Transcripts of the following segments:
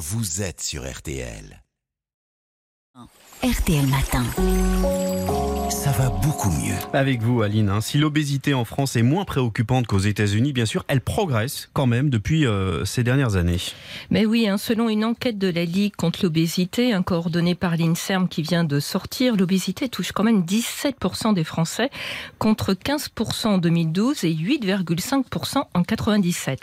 vous êtes sur RTL. RTL Matin. Ça va beaucoup mieux. Avec vous, Aline. hein. Si l'obésité en France est moins préoccupante qu'aux États-Unis, bien sûr, elle progresse quand même depuis euh, ces dernières années. Mais oui, hein, selon une enquête de la Ligue contre l'obésité, un coordonnée par l'INSERM qui vient de sortir, l'obésité touche quand même 17% des Français contre 15% en 2012 et 8,5% en 97.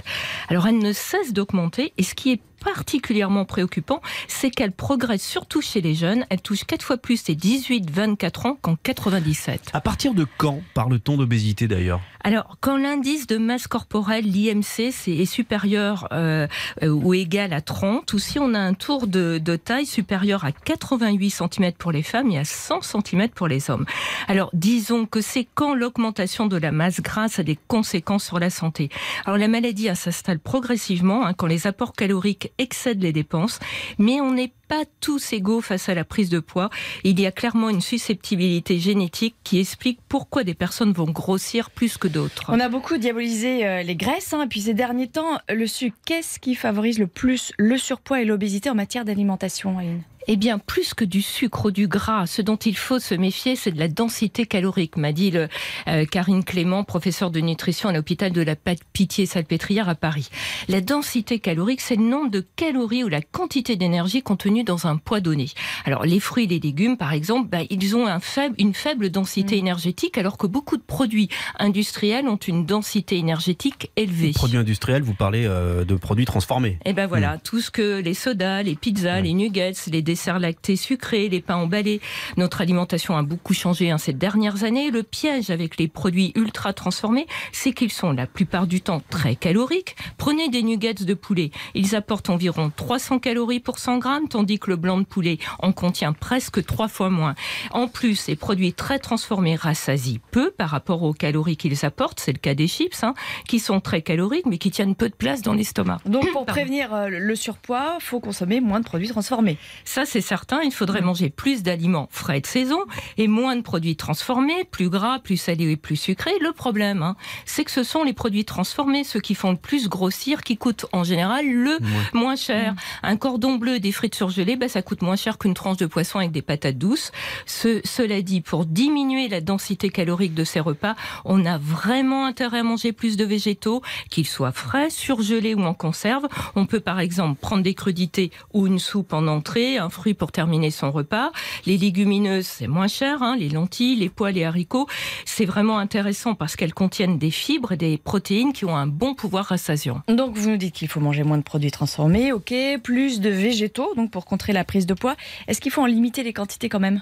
Alors elle ne cesse d'augmenter et ce qui est particulièrement préoccupant, c'est qu'elle progresse surtout chez les jeunes. Elle touche quatre fois plus les 18-24 ans qu'en 97. À partir de quand parle-t-on d'obésité d'ailleurs? Alors, quand l'indice de masse corporelle, l'IMC, est supérieur euh, euh, ou égal à 30, ou si on a un tour de, taille supérieur à 88 cm pour les femmes et à 100 cm pour les hommes. Alors, disons que c'est quand l'augmentation de la masse grasse a des conséquences sur la santé. Alors, la maladie s'installe progressivement hein, quand les apports caloriques excèdent les dépenses, mais on n'est pas tous égaux face à la prise de poids. Il y a clairement une susceptibilité génétique qui explique pourquoi des personnes vont grossir plus que d'autres. On a beaucoup diabolisé euh, les graisses, hein, et puis ces derniers temps, le sucre. Qu'est-ce qui favorise le plus le surpoids et l'obésité en matière d'alimentation, Aline? Eh bien, plus que du sucre ou du gras, ce dont il faut se méfier, c'est de la densité calorique, m'a dit le, euh, Karine Clément, professeure de nutrition à l'hôpital de la Pitié-Salpêtrière à Paris. La densité calorique, c'est le nombre de calories ou la quantité d'énergie contenue dans un poids donné. Alors, les fruits et les légumes, par exemple, bah, ils ont un faible, une faible densité énergétique, alors que beaucoup de produits industriels ont une densité énergétique élevée. Produits industriels, vous parlez euh, de produits transformés. Et ben voilà, tout ce que les sodas, les pizzas, les nuggets, les desserts lactés sucrés, les pains emballés, notre alimentation a beaucoup changé hein, ces dernières années. Le piège avec les produits ultra transformés, c'est qu'ils sont la plupart du temps très caloriques. Prenez des nuggets de poulet, ils apportent environ 300 calories pour 100 grammes, tandis que le blanc de poulet en contient presque trois fois moins. En plus, les produits très transformés rassasient peu par rapport aux calories qu'ils apportent. C'est le cas des chips, hein, qui sont très caloriques mais qui tiennent peu de place dans l'estomac. Donc, pour Pardon. prévenir euh, le surpoids, faut consommer moins de produits transformés. Ça, c'est certain. Il faudrait manger plus d'aliments frais de saison et moins de produits transformés, plus gras, plus salés et plus sucrés. Le problème, hein, c'est que ce sont les produits transformés, ceux qui font le plus grossir, qui coûtent en général le moins cher. Un cordon bleu, des frites surgelées, bah, ça coûte moins cher qu'une tranche de poisson avec des patates douces. Ce- cela dit, pour diminuer la densité calorique de ces repas, on a vraiment intérêt à manger plus de végétaux, qu'ils soient frais, surgelés ou en conserve. On peut par exemple prendre des crudités ou une soupe en entrée, un fruit pour terminer son repas. Les légumineuses, c'est moins cher, hein, les lentilles, les pois, les haricots. C'est vraiment intéressant parce qu'elles contiennent des fibres et des protéines qui ont un bon pouvoir rassasiant. Donc, vous nous dites qu'il faut manger moins de produits transformés, ok, plus de végétaux, donc pour contrer la prise de poids. Est-ce qu'il faut en limiter les quantités quand même?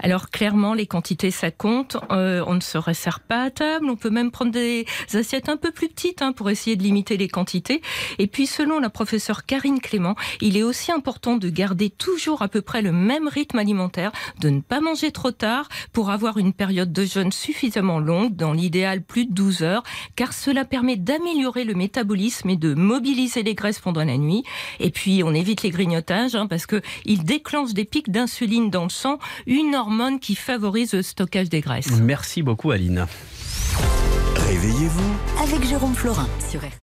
Alors clairement, les quantités, ça compte. Euh, on ne se resserre pas à table. On peut même prendre des assiettes un peu plus petites hein, pour essayer de limiter les quantités. Et puis, selon la professeure Karine Clément, il est aussi important de garder toujours à peu près le même rythme alimentaire, de ne pas manger trop tard pour avoir une période de jeûne suffisamment longue, dans l'idéal plus de 12 heures, car cela permet d'améliorer le métabolisme et de mobiliser les graisses pendant la nuit. Et puis, on évite les grignotages hein, parce que ils déclenchent des pics d'insuline dans le sang, une hormone qui favorise le stockage des graisses. Merci beaucoup, Aline. Réveillez-vous Avec Jérôme Florin sur RTL.